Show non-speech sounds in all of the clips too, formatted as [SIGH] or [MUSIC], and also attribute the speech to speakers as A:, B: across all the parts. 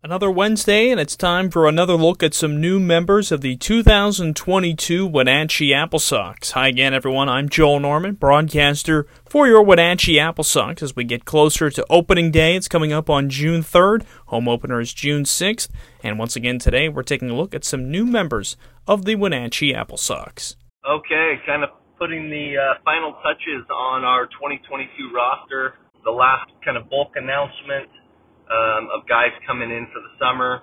A: Another Wednesday, and it's time for another look at some new members of the 2022 Wenatchee Apple Sox. Hi again, everyone. I'm Joel Norman, broadcaster for your Wenatchee Apple Sox. As we get closer to opening day, it's coming up on June 3rd. Home opener is June 6th. And once again, today we're taking a look at some new members of the Wenatchee Apple Sox.
B: Okay, kind of putting the uh, final touches on our 2022 roster. The last kind of bulk announcement um, of guys coming in for the summer.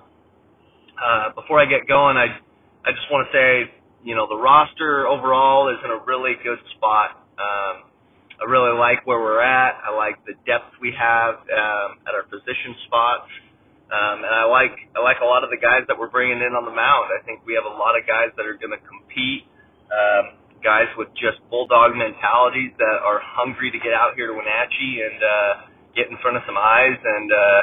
B: Uh, before I get going, I I just want to say, you know, the roster overall is in a really good spot. Um, I really like where we're at. I like the depth we have um, at our position spots, um, and I like I like a lot of the guys that we're bringing in on the mound. I think we have a lot of guys that are going to compete. Um, guys with just bulldog mentalities that are hungry to get out here to Wenatchee and uh, get in front of some eyes and uh,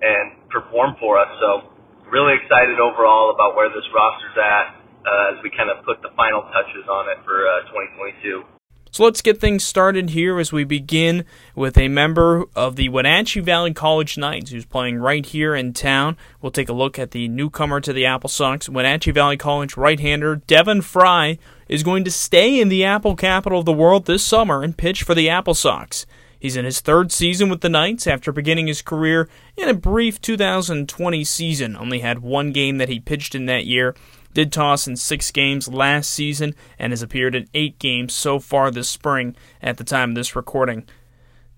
B: and perform for us. So really excited overall about where this roster's at uh, as we kind of put the final touches on it for uh, 2022.
A: So let's get things started here as we begin with a member of the Wenatchee Valley College Knights who's playing right here in town. We'll take a look at the newcomer to the Apple Sox, Wenatchee Valley College right-hander Devin Fry is going to stay in the Apple capital of the world this summer and pitch for the Apple Sox. He's in his third season with the Knights after beginning his career in a brief 2020 season. Only had one game that he pitched in that year. Did toss in six games last season and has appeared in eight games so far this spring at the time of this recording.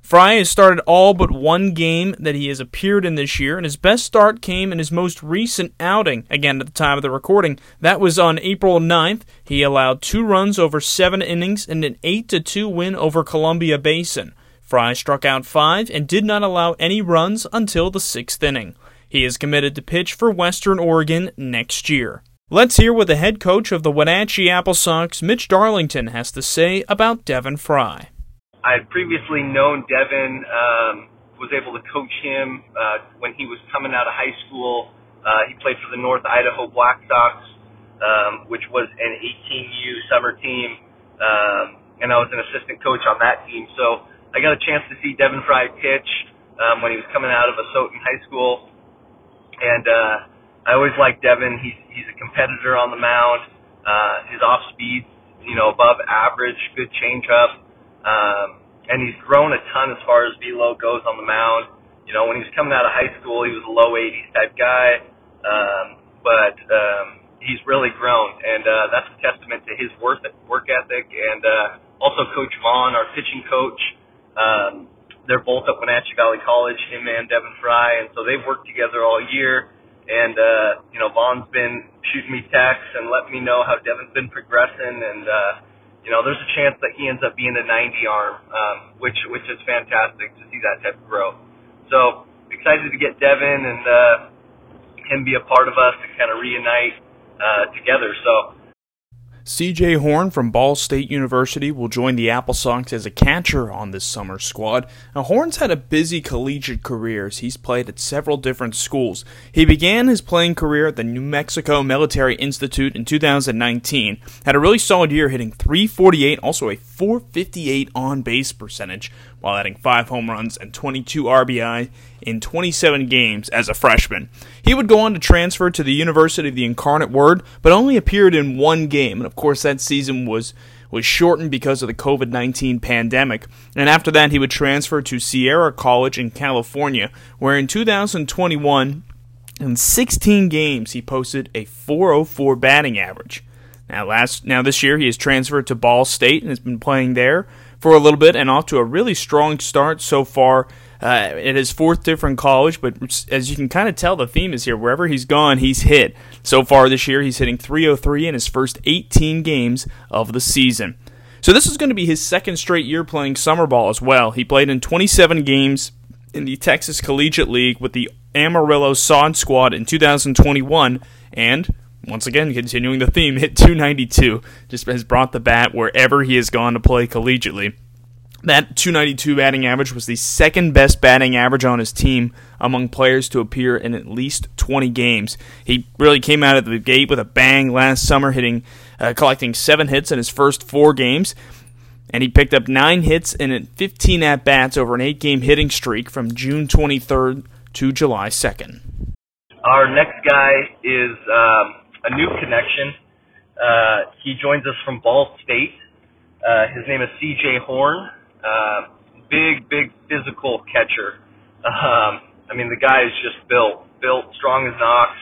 A: Fry has started all but one game that he has appeared in this year, and his best start came in his most recent outing, again at the time of the recording. That was on April 9th. He allowed two runs over seven innings and an 8 2 win over Columbia Basin. Fry struck out five and did not allow any runs until the sixth inning. He is committed to pitch for Western Oregon next year. Let's hear what the head coach of the Wenatchee Apple Sox, Mitch Darlington, has to say about Devin Fry.
B: I had previously known Devin, um, was able to coach him uh, when he was coming out of high school. Uh, he played for the North Idaho Black Sox, um, which was an 18U summer team, um, and I was an assistant coach on that team. So I got a chance to see Devin Fry pitch um, when he was coming out of Asotin High School, and uh, I always liked Devin. He's he's a competitor on the mound. Uh, his off speed, you know, above average, good changeup, um, and he's grown a ton as far as velo goes on the mound. You know, when he was coming out of high school, he was a low 80s type guy, um, but um, he's really grown, and uh, that's a testament to his work work ethic. And uh, also, Coach Vaughn, our pitching coach, um, they're both at Wenatchee Valley College, him and Devin Fry, and so they've worked together all year. And uh, you know, Vaughn's been shooting me texts and letting me know how Devin's been progressing, and uh, you know, there's a chance that he ends up being a 90 arm, um, which which is fantastic to see that type of growth. So excited to get Devin and uh, him be a part of us and kind of reunite uh, together. So
A: CJ Horn from Ball State University will join the Apple Sox as a catcher on this summer squad. Now, Horn's had a busy collegiate career as he's played at several different schools. He began his playing career at the New Mexico Military Institute in 2019, had a really solid year hitting 348, also a 458 on base percentage, while adding 5 home runs and 22 RBI in 27 games as a freshman. He would go on to transfer to the University of the Incarnate Word, but only appeared in one game, of course that season was was shortened because of the COVID 19 pandemic. And after that, he would transfer to Sierra College in California, where in 2021, in 16 games, he posted a 404 batting average. Now, last now this year, he has transferred to Ball State and has been playing there for a little bit and off to a really strong start so far uh, at his fourth different college. But as you can kind of tell, the theme is here. Wherever he's gone, he's hit. So far this year, he's hitting 303 in his first 18 games of the season. So this is going to be his second straight year playing summer ball as well. He played in 27 games in the Texas Collegiate League with the Amarillo Sod Squad in 2021 and once again, continuing the theme, hit 292. Just has brought the bat wherever he has gone to play collegiately. That 292 batting average was the second best batting average on his team among players to appear in at least 20 games. He really came out of the gate with a bang last summer, hitting, uh, collecting seven hits in his first four games, and he picked up nine hits and 15 at bats over an eight-game hitting streak from June 23rd to July 2nd.
B: our next guy is um, a new connection. Uh, he joins us from Ball State. Uh, his name is C.J. Horn. Uh, big, big physical catcher. Um, I mean, the guy is just built, built strong as an ox.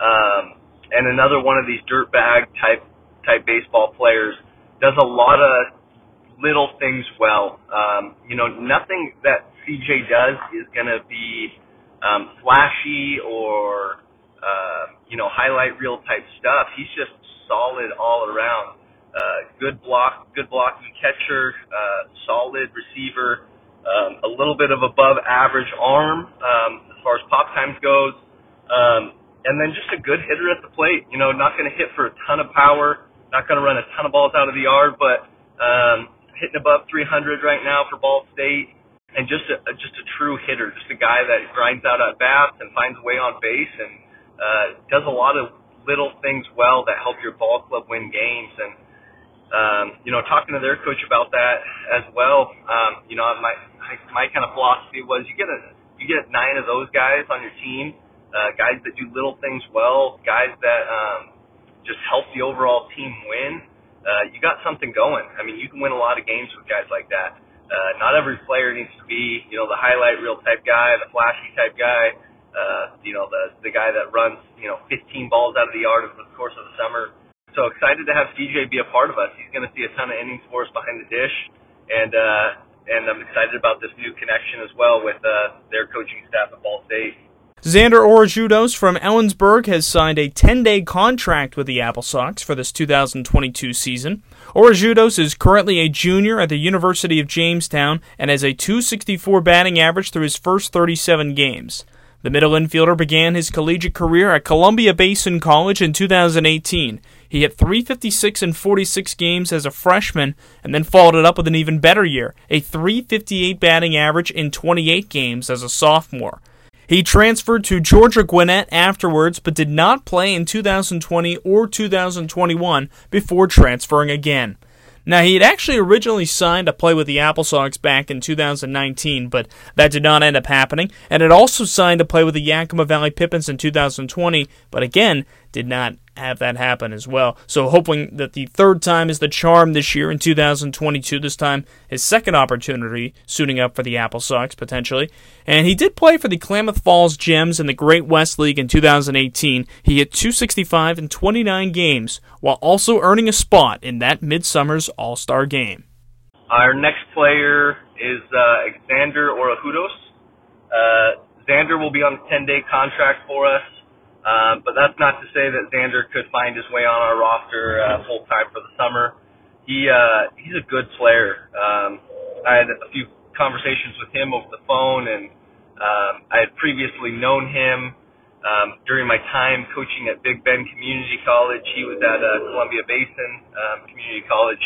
B: Um, and another one of these dirtbag type type baseball players does a lot of little things well. Um, you know, nothing that CJ does is going to be um, flashy or uh, you know highlight reel type stuff. He's just solid all around. Uh, good block, good blocking catcher, uh, solid receiver, um, a little bit of above average arm um, as far as pop times goes, um, and then just a good hitter at the plate. You know, not going to hit for a ton of power, not going to run a ton of balls out of the yard, but um, hitting above 300 right now for Ball State, and just a just a true hitter, just a guy that grinds out at bats and finds a way on base and uh, does a lot of little things well that help your ball club win games. And um, you know, talking to their coach about that as well. Um, you know, my my kind of philosophy was you get a you get nine of those guys on your team, uh, guys that do little things well, guys that um, just help the overall team win. Uh, you got something going. I mean, you can win a lot of games with guys like that. Uh, not every player needs to be, you know, the highlight reel type guy, the flashy type guy uh, you know, the the guy that runs, you know, 15 balls out of the yard over the course of the summer. So excited to have CJ be a part of us. He's going to see a ton of innings for us behind the dish, and uh, and I'm excited about this new connection as well with uh, their coaching staff at Ball State.
A: Xander Orejudos from Ellensburg has signed a 10-day contract with the Apple Sox for this 2022 season. Orejudos is currently a junior at the University of Jamestown and has a 264 batting average through his first 37 games. The middle infielder began his collegiate career at Columbia Basin College in 2018. He hit 356 in 46 games as a freshman and then followed it up with an even better year, a 358 batting average in 28 games as a sophomore. He transferred to Georgia Gwinnett afterwards, but did not play in 2020 or 2021 before transferring again. Now, he had actually originally signed to play with the Apple Sox back in 2019, but that did not end up happening, and had also signed to play with the Yakima Valley Pippins in 2020, but again, did not have that happen as well. So hoping that the third time is the charm this year in 2022. This time his second opportunity suiting up for the Apple Sox potentially. And he did play for the Klamath Falls Gems in the Great West League in 2018. He hit 265 in 29 games while also earning a spot in that midsummer's All-Star game.
B: Our next player is uh, Xander Orejudos. Uh, Xander will be on a 10-day contract for us. Um, but that's not to say that Xander could find his way on our roster uh, full time for the summer. He uh, he's a good player. Um, I had a few conversations with him over the phone, and um, I had previously known him um, during my time coaching at Big Bend Community College. He was at uh, Columbia Basin um, Community College,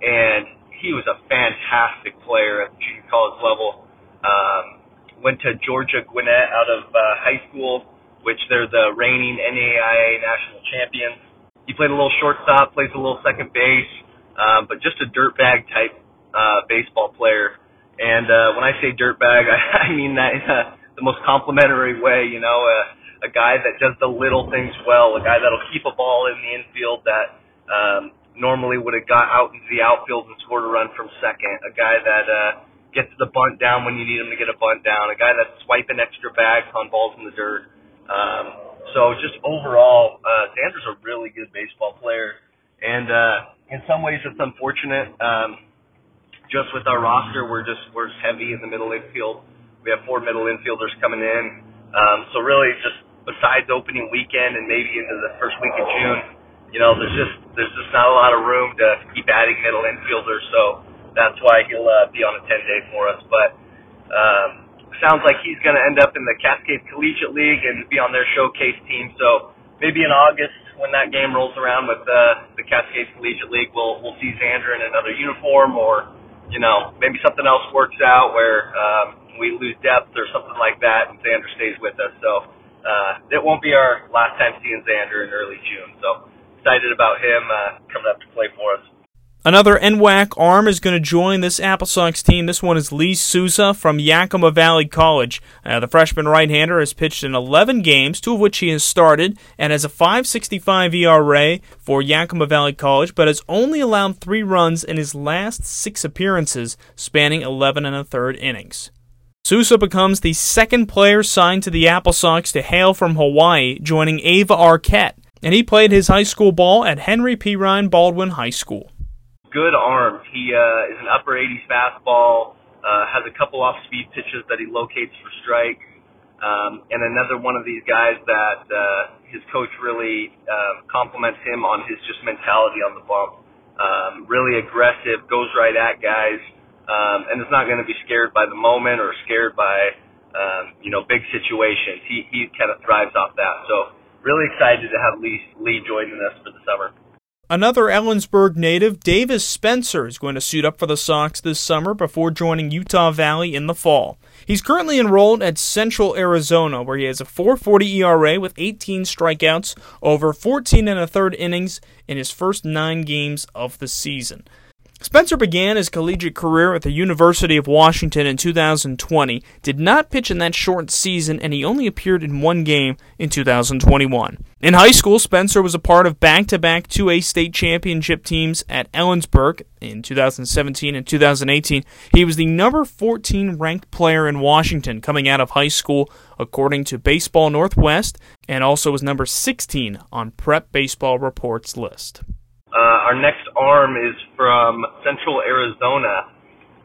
B: and he was a fantastic player at the junior college level. Um, went to Georgia Gwinnett out of uh, high school which they're the reigning NAIA national champions. He played a little shortstop, plays a little second base, um, but just a dirtbag type uh, baseball player. And uh, when I say dirtbag, [LAUGHS] I, I mean that in uh, the most complimentary way. You know, uh, a guy that does the little things well, a guy that'll keep a ball in the infield that um, normally would have got out into the outfield and scored a run from second. A guy that uh, gets the bunt down when you need him to get a bunt down. A guy that's swiping extra bags on balls in the dirt. Um, so just overall, uh, Xander's a really good baseball player, and uh, in some ways it's unfortunate. Um, just with our roster, we're just we're heavy in the middle infield. We have four middle infielders coming in. Um, so really, just besides opening weekend and maybe into the first week of June, you know, there's just there's just not a lot of room to keep adding middle infielders. So that's why he'll uh, be on a 10 day for us. But um, sounds like he's going to end up in the Cascade Collegiate League and be on their showcase team. So maybe in August, when that game rolls around with uh, the Cascade Collegiate League, we'll we'll see Xander in another uniform, or you know maybe something else works out where um, we lose depth or something like that, and Xander stays with us. So uh, it won't be our last time seeing Xander in early June. So excited about him uh, coming up to play for us.
A: Another NWAC arm is going to join this Apple Sox team. This one is Lee Souza from Yakima Valley College. Uh, the freshman right-hander has pitched in 11 games, two of which he has started, and has a 5.65 ERA for Yakima Valley College, but has only allowed three runs in his last six appearances, spanning 11 and a third innings. Souza becomes the second player signed to the Apple Sox to hail from Hawaii, joining Ava Arquette, and he played his high school ball at Henry Perrine Baldwin High School
B: good arm. He uh, is an upper 80s fastball, uh, has a couple off speed pitches that he locates for strikes, um, and another one of these guys that uh, his coach really uh, compliments him on his just mentality on the bump. Um, really aggressive, goes right at guys, um, and is not going to be scared by the moment or scared by um, you know big situations. He he kind of thrives off that. So really excited to have Lee Lee joining us for the summer.
A: Another Ellensburg native, Davis Spencer, is going to suit up for the Sox this summer before joining Utah Valley in the fall. He's currently enrolled at Central Arizona, where he has a 4.40 ERA with 18 strikeouts over 14 and a third innings in his first nine games of the season. Spencer began his collegiate career at the University of Washington in 2020, did not pitch in that short season, and he only appeared in one game in 2021. In high school, Spencer was a part of back to back 2A state championship teams at Ellensburg in 2017 and 2018. He was the number 14 ranked player in Washington coming out of high school, according to Baseball Northwest, and also was number 16 on Prep Baseball Reports list.
B: Uh, our next arm is from Central Arizona,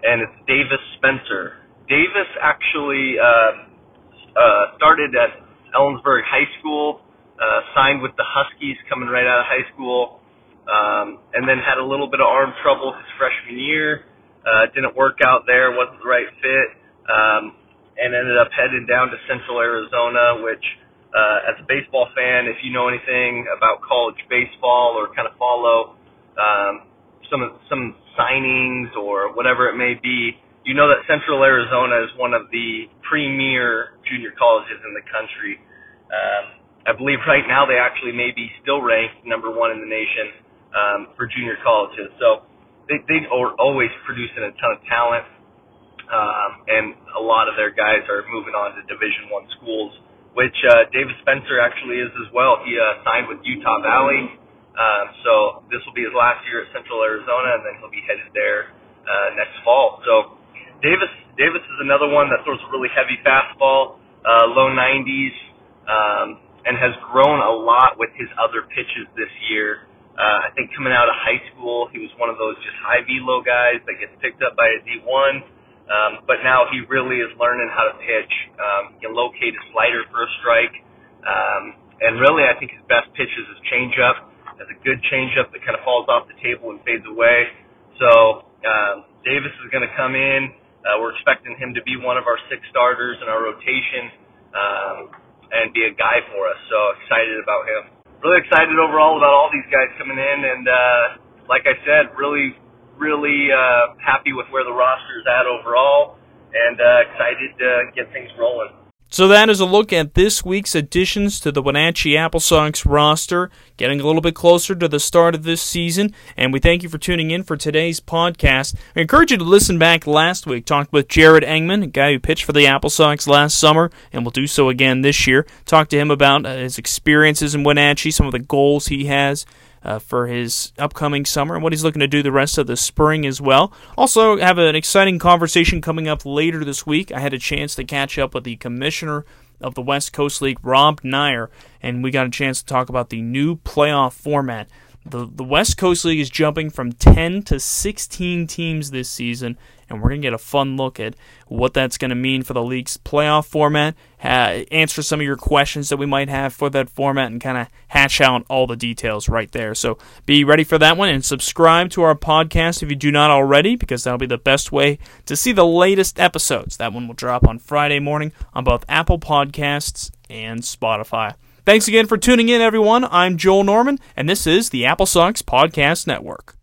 B: and it's Davis Spencer. Davis actually uh, uh, started at Ellensburg High School, uh, signed with the Huskies coming right out of high school, um, and then had a little bit of arm trouble his freshman year. Uh, didn't work out there, wasn't the right fit, um, and ended up heading down to Central Arizona, which uh, as a baseball fan, if you know anything about college baseball or kind of follow um, some some signings or whatever it may be, you know that Central Arizona is one of the premier junior colleges in the country. Um, I believe right now they actually may be still ranked number one in the nation um, for junior colleges. So they they are always producing a ton of talent, um, and a lot of their guys are moving on to Division One schools which uh, David Spencer actually is as well. He uh, signed with Utah Valley, um, so this will be his last year at Central Arizona, and then he'll be headed there uh, next fall. So Davis Davis is another one that throws a really heavy fastball, uh, low 90s, um, and has grown a lot with his other pitches this year. Uh, I think coming out of high school, he was one of those just high velo guys that gets picked up by a D1 um, but now he really is learning how to pitch. Um, he can locate a slider for a strike. Um, and really, I think his best pitch is his changeup. Has a good changeup that kind of falls off the table and fades away. So um, Davis is going to come in. Uh, we're expecting him to be one of our six starters in our rotation um, and be a guy for us. So excited about him. Really excited overall about all these guys coming in. And uh, like I said, really really uh, happy with where the roster is at overall, and uh, excited to get things rolling.
A: So that is a look at this week's additions to the Wenatchee Apple Sox roster, getting a little bit closer to the start of this season. And we thank you for tuning in for today's podcast. I encourage you to listen back last week. Talked with Jared Engman, a guy who pitched for the Apple Sox last summer, and will do so again this year. Talked to him about uh, his experiences in Wenatchee, some of the goals he has uh, for his upcoming summer and what he's looking to do the rest of the spring as well. Also, have an exciting conversation coming up later this week. I had a chance to catch up with the commissioner of the West Coast League, Rob Neyer, and we got a chance to talk about the new playoff format. The, the West Coast League is jumping from 10 to 16 teams this season, and we're going to get a fun look at what that's going to mean for the league's playoff format, ha- answer some of your questions that we might have for that format, and kind of hash out all the details right there. So be ready for that one and subscribe to our podcast if you do not already, because that'll be the best way to see the latest episodes. That one will drop on Friday morning on both Apple Podcasts and Spotify. Thanks again for tuning in, everyone. I'm Joel Norman, and this is the Apple Sox Podcast Network.